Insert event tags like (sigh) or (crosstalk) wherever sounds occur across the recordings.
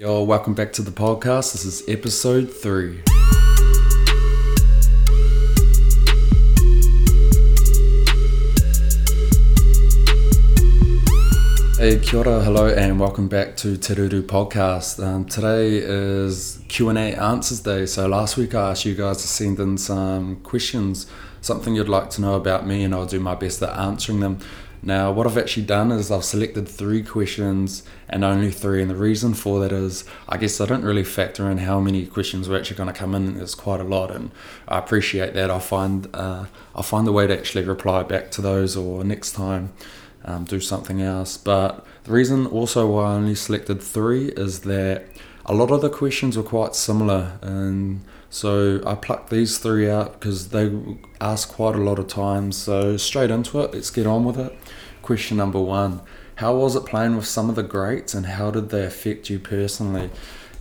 Yo, welcome back to the podcast. This is episode three. Hey, kia ora, hello, and welcome back to Te Ruru Podcast. Um, today is Q and A Answers Day. So last week I asked you guys to send in some questions, something you'd like to know about me, and I'll do my best at answering them. Now, what I've actually done is I've selected three questions and only three, and the reason for that is I guess I don't really factor in how many questions are actually going to come in. It's quite a lot, and I appreciate that. I'll find uh, I'll find a way to actually reply back to those, or next time um, do something else. But the reason also why I only selected three is that a lot of the questions were quite similar, and so I plucked these three out because they ask quite a lot of times. So straight into it, let's get on with it. Question number one How was it playing with some of the greats, and how did they affect you personally?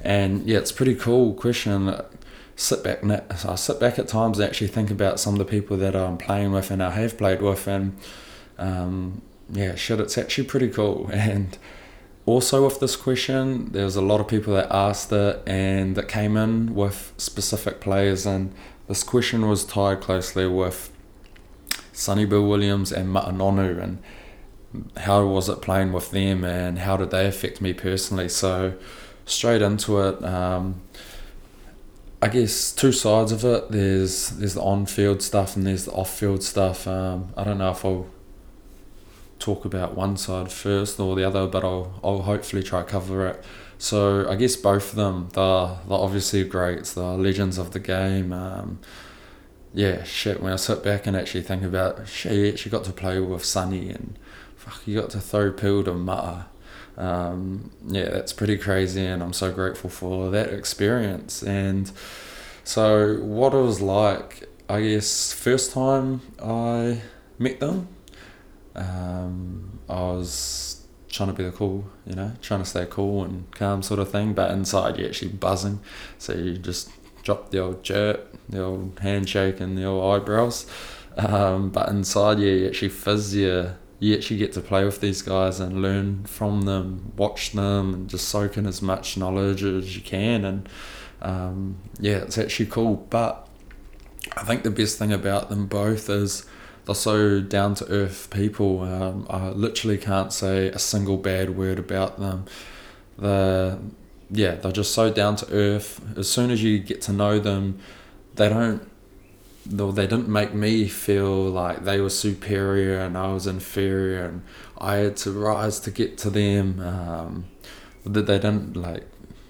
And yeah, it's a pretty cool question sit back I sit back at times and actually think about some of the people that I'm playing with and I have played with and um, yeah, shit, it's actually pretty cool. (laughs) And also with this question, there's a lot of people that asked it and that came in with specific players, and this question was tied closely with Sonny Bill Williams and Ma'a Nonu and how was it playing with them and how did they affect me personally. So straight into it. Um, I guess two sides of it. There's there's the on field stuff and there's the off field stuff. Um, I don't know if I'll talk about one side first or the other, but I'll, I'll hopefully try to cover it. So I guess both of them, they're, they're obviously greats, they're legends of the game. Um, yeah, shit, when I sit back and actually think about, you actually got to play with Sonny and fuck, you got to throw pill to Mata. Um, yeah, that's pretty crazy, and I'm so grateful for that experience. And so, what it was like, I guess, first time I met them, um, I was trying to be the cool, you know, trying to stay cool and calm sort of thing, but inside you're actually buzzing. So you just drop the old jerk, the old handshake, and the old eyebrows. Um, but inside you, actually fizz. You, you actually get to play with these guys and learn from them, watch them, and just soak in as much knowledge as you can. And um, yeah, it's actually cool. But I think the best thing about them both is they're so down to earth people. Um, I literally can't say a single bad word about them. The yeah, they're just so down to earth. As soon as you get to know them, they don't. Though they didn't make me feel like they were superior and I was inferior and I had to rise to get to them. Um, that they didn't like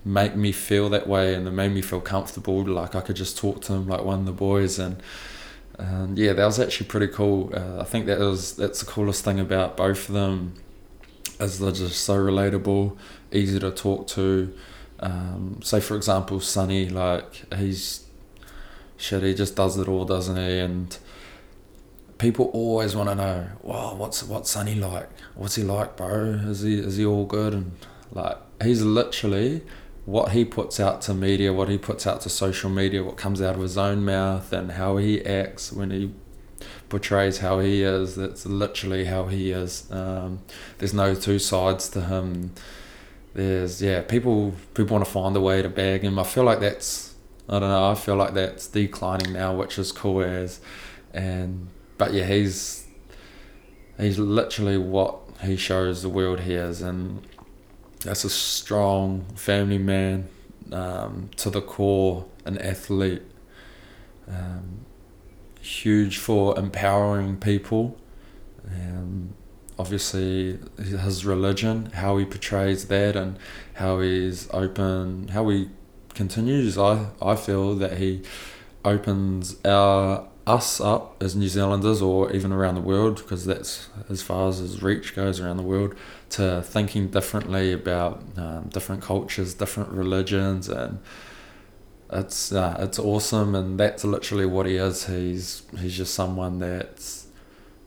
make me feel that way and they made me feel comfortable. Like I could just talk to them like one of the boys and and yeah, that was actually pretty cool. Uh, I think that was that's the coolest thing about both of them, is they're just so relatable, easy to talk to. Um, say for example, Sonny, like he's shit, he just does it all, doesn't he? And people always want to know, wow, what's what's Sonny like? What's he like, bro? Is he is he all good? And like he's literally what he puts out to media, what he puts out to social media, what comes out of his own mouth, and how he acts when he portrays how he is. That's literally how he is. Um, there's no two sides to him. There's yeah, people people want to find a way to bag him. I feel like that's I don't know. I feel like that's declining now, which is cool as, and but yeah, he's he's literally what he shows the world he is, and that's a strong family man um, to the core, an athlete. Um, huge for empowering people. Um, obviously, his religion, how he portrays that, and how he's open, how he continues. I I feel that he opens our us up as New Zealanders or even around the world, because that's as far as his reach goes around the world, to thinking differently about um, different cultures, different religions, and it's uh, it's awesome. And that's literally what he is. He's he's just someone that's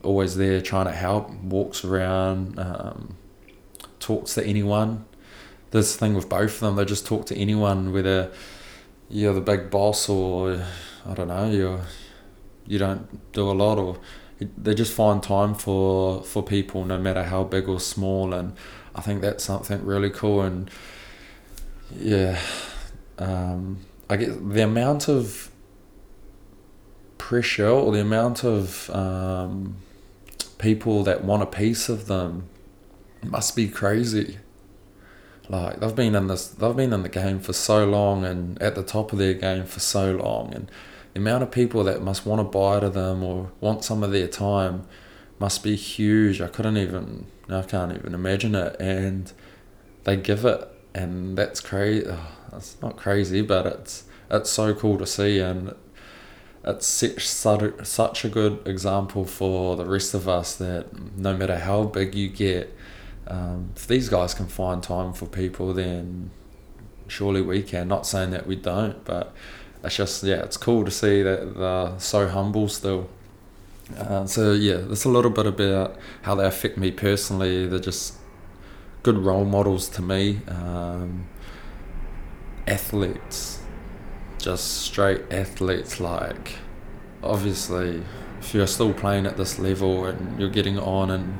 always there trying to help, walks around, um, talks to anyone. This thing with both of them, they just talk to anyone, whether you're the big boss or I don't know, you're you don't do a lot or they just find time for for people no matter how big or small and I think that's something really cool and yeah, um, I get the amount of pressure or the amount of um, people that want a piece of them must be crazy. Like they've been in this, they've been in the game for so long and at the top of their game for so long, and the amount of people that must want to buy to them or want some of their time must be huge. I couldn't even, I can't even imagine it, and they give it, and that's crazy. Oh, it's not crazy, but it's it's so cool to see, and it's such such a good example for the rest of us that no matter how big you get um, if these guys can find time for people, then surely we can. Not saying that we don't, but it's just yeah, it's cool to see that they're so humble still. Uh, so yeah, there's a little bit about how they affect me personally. They're just good role models to me. Um, athletes, just straight athletes. Like obviously, if you're still playing at this level and you're getting on and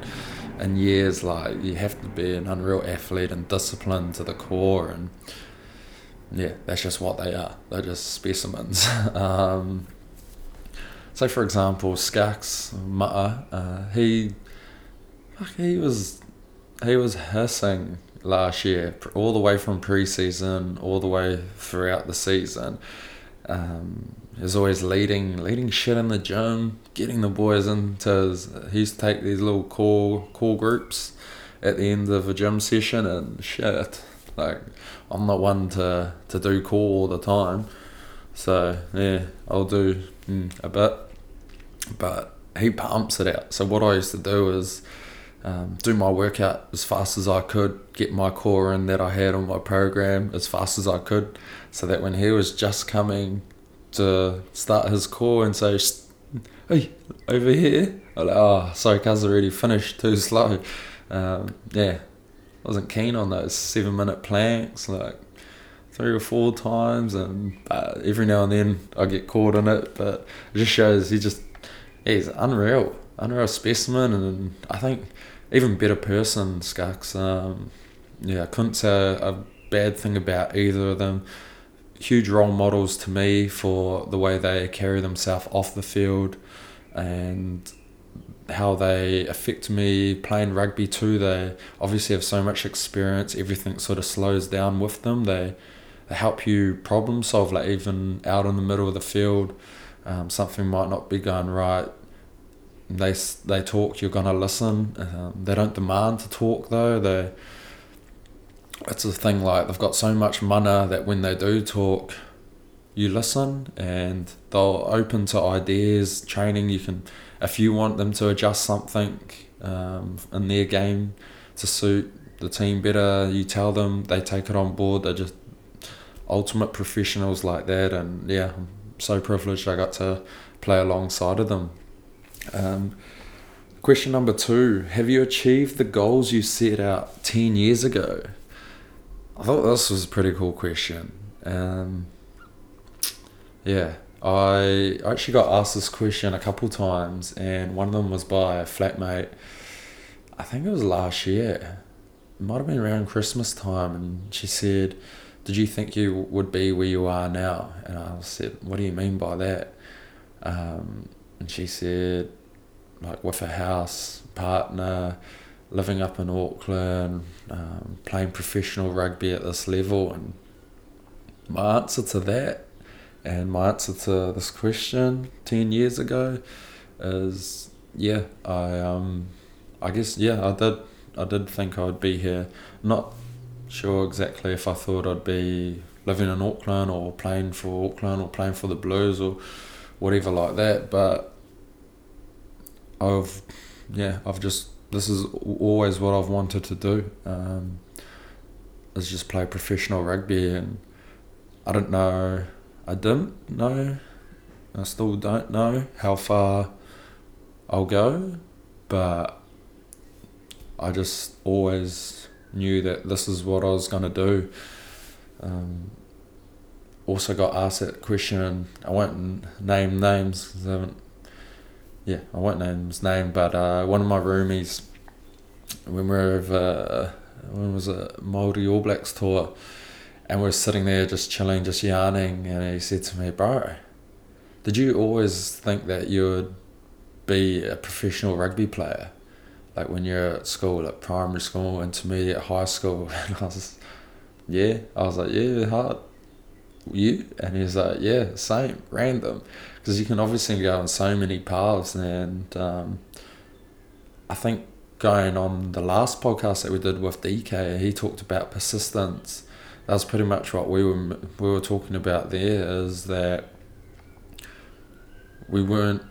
in years like you have to be an unreal athlete and disciplined to the core and yeah that's just what they are. They're just specimens. (laughs) Um, so for example Skax Ma'a, uh, he he was he was hissing last year all the way from preseason all the way throughout the season um, is always leading, leading shit in the gym, getting the boys into. His, he used to take these little core core groups at the end of a gym session and shit. Like I'm not one to to do core all the time, so yeah, I'll do mm, a bit, but he pumps it out. So what I used to do is. Um, do my workout as fast as I could, get my core in that I had on my program as fast as I could, so that when he was just coming to start his core and say, "Hey, over here." I'm like, "Oh, sorry, cuz already finished. Too (laughs) slow." Um, yeah, wasn't keen on those seven minute planks like three or four times, and uh, every now and then I get caught in it. But it just shows he just he's unreal, unreal specimen, and I think even better person, Skax. Um, yeah, I couldn't say a bad thing about either of them huge role models to me for the way they carry themselves off the field and how they affect me playing rugby too. They obviously have so much experience, everything sort of slows down with them. They, they help you problem solve, like even out in the middle of the field, um, something might not be going right. They, they talk, you're going to listen. Um, they don't demand to talk though. They, it's a thing like they've got so much mana that when they do talk, you listen and they'll open to ideas, training. You can, if you want them to adjust something um, in their game to suit the team better, you tell them, they take it on board. They're just ultimate professionals like that. And yeah, I'm so privileged I got to play alongside of them. Um, question number two Have you achieved the goals you set out 10 years ago? I thought this was a pretty cool question. Um, yeah, I actually got asked this question a couple times, and one of them was by a flatmate. I think it was last year. It might have been around Christmas time, and she said, "Did you think you would be where you are now?" And I said, "What do you mean by that?" Um, and she said, "Like with a house, partner." Living up in Auckland, um, playing professional rugby at this level, and my answer to that, and my answer to this question ten years ago, is yeah, I um, I guess yeah, I did, I did think I'd be here. Not sure exactly if I thought I'd be living in Auckland or playing for Auckland or playing for the Blues or whatever like that, but I've yeah, I've just this is always what I've wanted to do. Um, is just play professional rugby, and I don't know. I didn't know. I still don't know how far I'll go, but I just always knew that this is what I was gonna do. Um, also got asked that question. I won't name names because I haven't yeah, I won't name his name, but uh, one of my roomies, when we were over, when was it, Māori All Blacks tour, and we are sitting there just chilling, just yarning, and he said to me, "Bro, did you always think that you would be a professional rugby player?" Like when you're at school, like primary school, intermediate, high school, (laughs) and I was, yeah, I was like, yeah, hard. You and he's like, yeah, same, random, because you can obviously go on so many paths, and um, I think going on the last podcast that we did with DK, he talked about persistence. That's pretty much what we were we were talking about there. Is that we weren't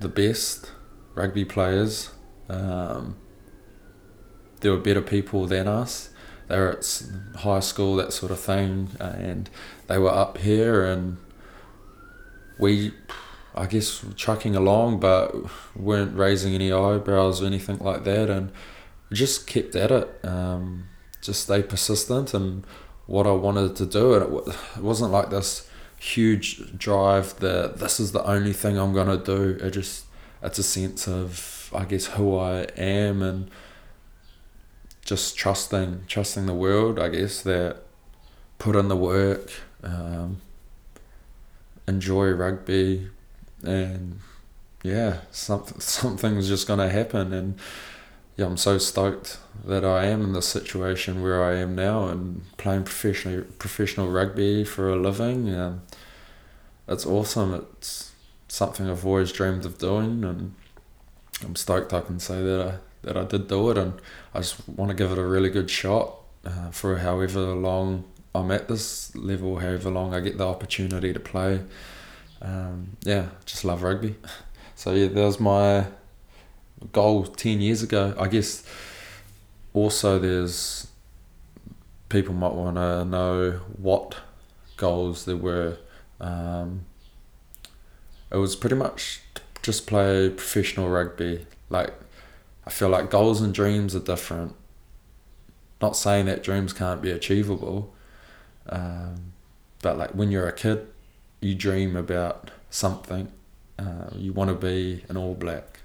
the best rugby players. Um, there were better people than us. They were at high school, that sort of thing, and they were up here, and we I guess trucking along, but weren't raising any eyebrows or anything like that, and just kept at it. Um, just stay persistent and what I wanted to do, and it, it wasn't like this huge drive that this is the only thing I'm gonna do. It just it's a sense of I guess who I am and just trusting trusting the world. I guess that put in the work. Um, enjoy rugby, and yeah, something something's just gonna happen, and yeah, I'm so stoked that I am in the situation where I am now and playing professional professional rugby for a living. Um, it's awesome. It's something I've always dreamed of doing, and I'm stoked I can say that I that I did do it, and I just want to give it a really good shot uh, for however long I'm at this level, however long I get the opportunity to play um, yeah, just love rugby. (laughs) So yeah, that was my goal ten years ago. I guess also there's people might want to know what goals there were. Um, it was pretty much just play professional rugby. Like I feel like goals and dreams are different. Not saying that dreams can't be achievable, um, but like when you're a kid, you dream about something. Uh, you want to be an All Black,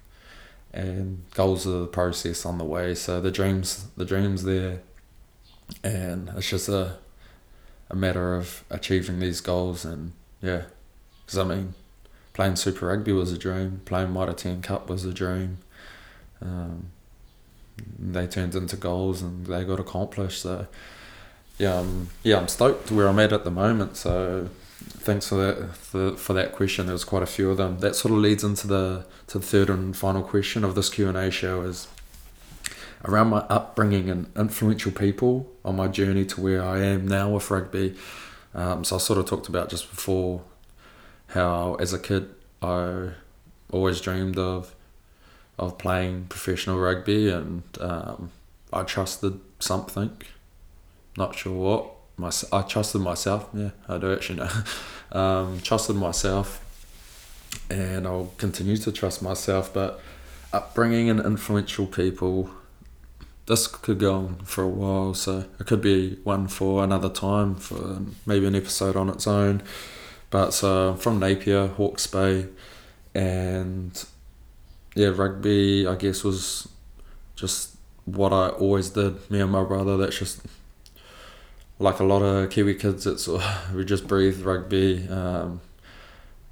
and goals are the process on the way. So the dreams, the dreams there, and it's just a a matter of achieving these goals. And yeah, because I mean, playing Super Rugby was a dream. Playing Mitre 10 Cup was a dream. Um, they turned into goals and they got accomplished. So yeah, um, yeah, I'm stoked where I'm at at the moment. So thanks for that for, for that question. There was quite a few of them. That sort of leads into the to the third and final question of this Q and A show is around my upbringing and influential people on my journey to where I am now with rugby. Um, so I sort of talked about just before how as a kid I always dreamed of of playing professional rugby and um, I trusted something, not sure what, my, I trusted myself. Yeah, I do actually know. (laughs) Um, trusted myself, and I'll continue to trust myself. But upbringing and influential people, this could go on for a while. So it could be one for another time, for maybe an episode on its own. But so I'm from Napier, Hawke's Bay, and yeah, rugby I guess was just what I always did. Me and my brother. That's just like a lot of Kiwi kids, it's (laughs) we just breathed rugby. Um,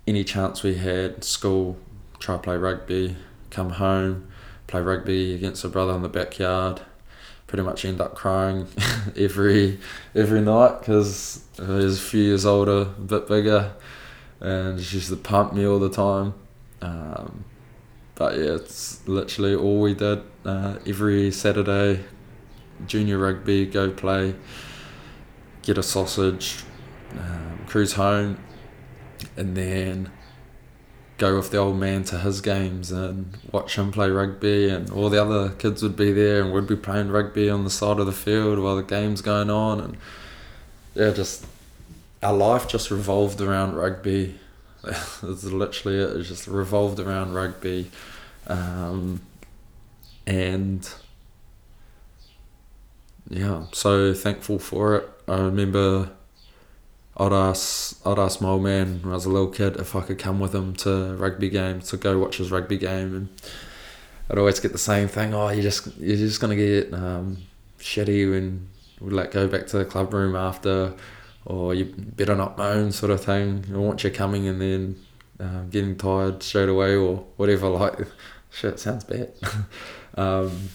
any chance we had, school, try play rugby, come home, play rugby against a brother in the backyard. Pretty much end up crying (laughs) every every night because he's a few years older, a bit bigger, and she used to pump me all the time. Um, but yeah, it's literally all we did. Uh, every Saturday, junior rugby, go play get a sausage, um, cruise home, and then go with the old man to his games and watch him play rugby and all the other kids would be there and we'd be playing rugby on the side of the field while the game's going on and yeah just our life just revolved around rugby (laughs) it's literally it. it just revolved around rugby um, and yeah so thankful for it I remember I'd ask, I'd ask my old man when I was a little kid if I could come with him to rugby games to go watch his rugby game, and I'd always get the same thing. Oh, you just you're just gonna get um, shitty when we like go back to the club room after or you better not moan sort of thing. I want you coming and then um, getting tired straight away or whatever. Like, (laughs) shit, sounds bad. (laughs) um,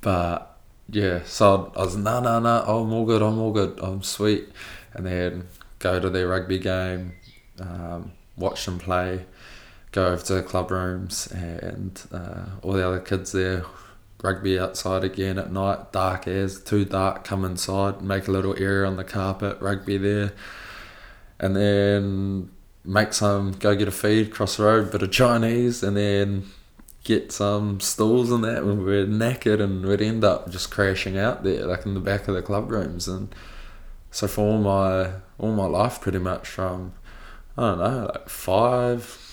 but yeah, so I was no, no, no. I'm all good. I'm all good. I'm sweet. And then go to their rugby game, um, watch them play, go over to the club rooms, and uh, all the other kids there rugby outside again at night, dark as too dark, come inside, make a little area on the carpet, rugby there, and then make some, go get a feed, cross the road, bit of Chinese, and then get some stalls and that when we're knackered and we'd end up just crashing out there, like in the back of the club rooms. And so for all my all my life pretty much from I don't know, like five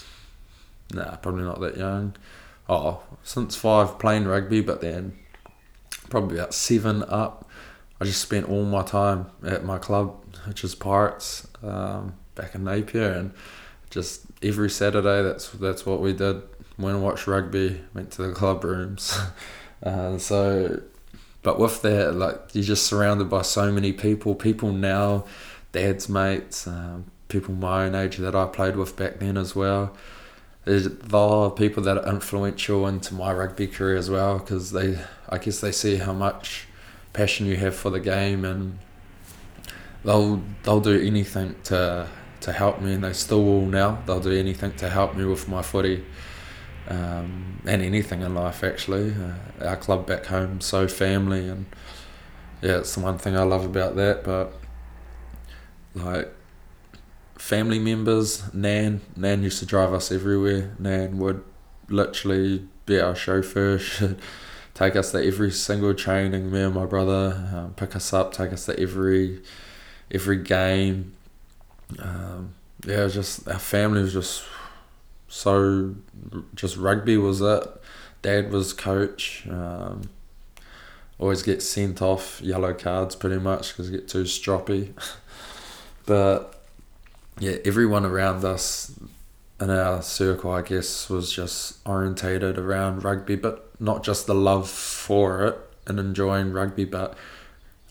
nah, probably not that young oh, since five playing rugby, but then probably about seven up, I just spent all my time at my club, which is Pirates, um, back in Napier, and just every Saturday that's that's what we did. Went and watched rugby, went to the club rooms. (laughs) uh, so, but with that, like you're just surrounded by so many people. People now, dad's mates, um, people my own age that I played with back then as well there's the people that are influential into my rugby career as well because they I guess they see how much passion you have for the game and they'll they'll do anything to to help me and they still will now they'll do anything to help me with my footy um, and anything in life actually uh, our club back home so family and yeah it's the one thing I love about that but like family members. Nan, Nan used to drive us everywhere. Nan would literally be our chauffeur. (laughs) She'd take us to every single training. Me and my brother um, pick us up, take us to every every game. Um, yeah, just our family was just so just rugby was it. Dad was coach. Um, always get sent off yellow cards pretty much because get too stroppy. (laughs) but yeah, everyone around us in our circle, I guess, was just orientated around rugby, but not just the love for it and enjoying rugby, but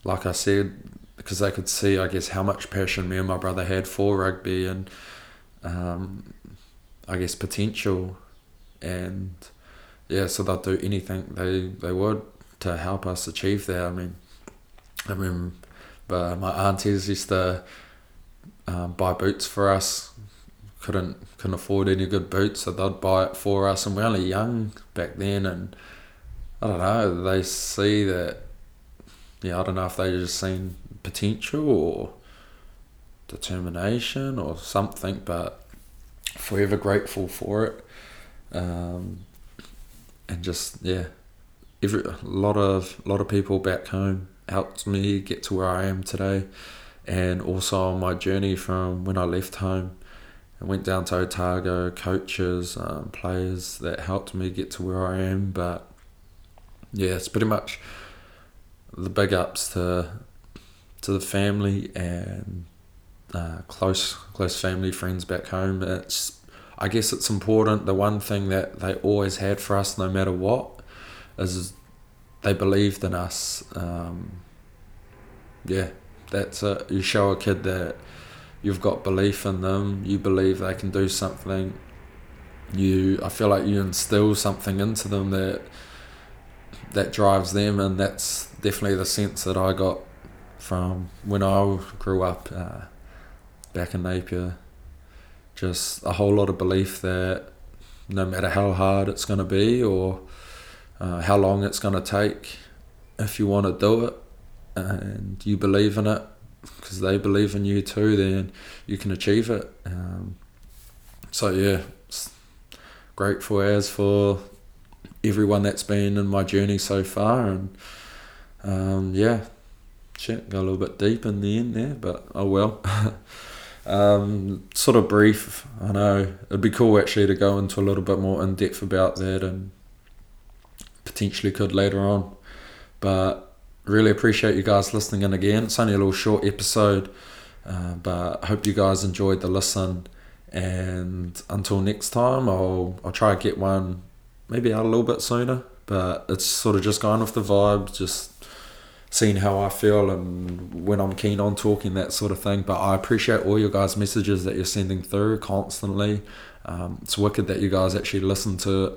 like I said, because they could see, I guess, how much passion me and my brother had for rugby and um, I guess potential, and yeah, so they'll do anything they they would to help us achieve that. I mean, I mean, but my aunties used to um, buy boots for us. Couldn't couldn't afford any good boots, so they'd buy it for us. And we're only young back then, and I don't know. They see that. Yeah, I don't know if they just seen potential or determination or something, but forever grateful for it. Um, and just yeah, every a lot of lot of people back home helped me get to where I am today and also on my journey from when I left home and went down to Otago, coaches, um, players that helped me get to where I am. But yeah, it's pretty much the big ups to to the family and uh, close close family friends back home. It's I guess it's important. The one thing that they always had for us, no matter what, is they believed in us. Um, yeah, that's it. You show a kid that you've got belief in them. You believe they can do something. You, I feel like you instill something into them that that drives them, and that's definitely the sense that I got from when I grew up uh, back in Napier. Just a whole lot of belief that no matter how hard it's going to be or uh, how long it's going to take, if you want to do it, and you believe in it because they believe in you too, then you can achieve it. Um, so yeah, grateful as for everyone that's been in my journey so far, and um, yeah, shit, got a little bit deep in the end there, but oh well. (laughs) um, sort of brief. I know it'd be cool actually to go into a little bit more in depth about that, and potentially could later on, but really appreciate you guys listening in again. It's only a little short episode, uh, but I hope you guys enjoyed the listen. And until next time, I'll I'll try to get one maybe out a little bit sooner. But it's sort of just going with the vibe, just seeing how I feel and when I'm keen on talking that sort of thing. But I appreciate all your guys' messages that you're sending through constantly. Um, it's wicked that you guys actually listen to it.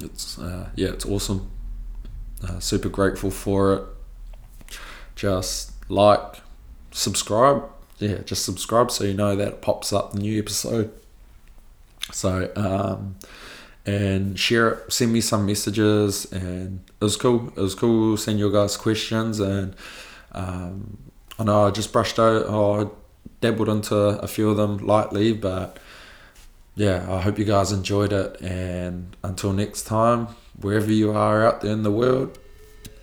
It's uh, yeah, it's awesome. Uh, super grateful for it. Just like, subscribe. Yeah, just subscribe so you know that it pops up the new episode. So, um, and share send me some messages, and it was cool. It was cool seeing your guys' questions, and um, I know I just brushed out, oh, I dabbled into a few of them lightly, but yeah, I hope you guys enjoyed it. And until next time, wherever you are out there in the world,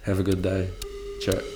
have a good day. Ciao.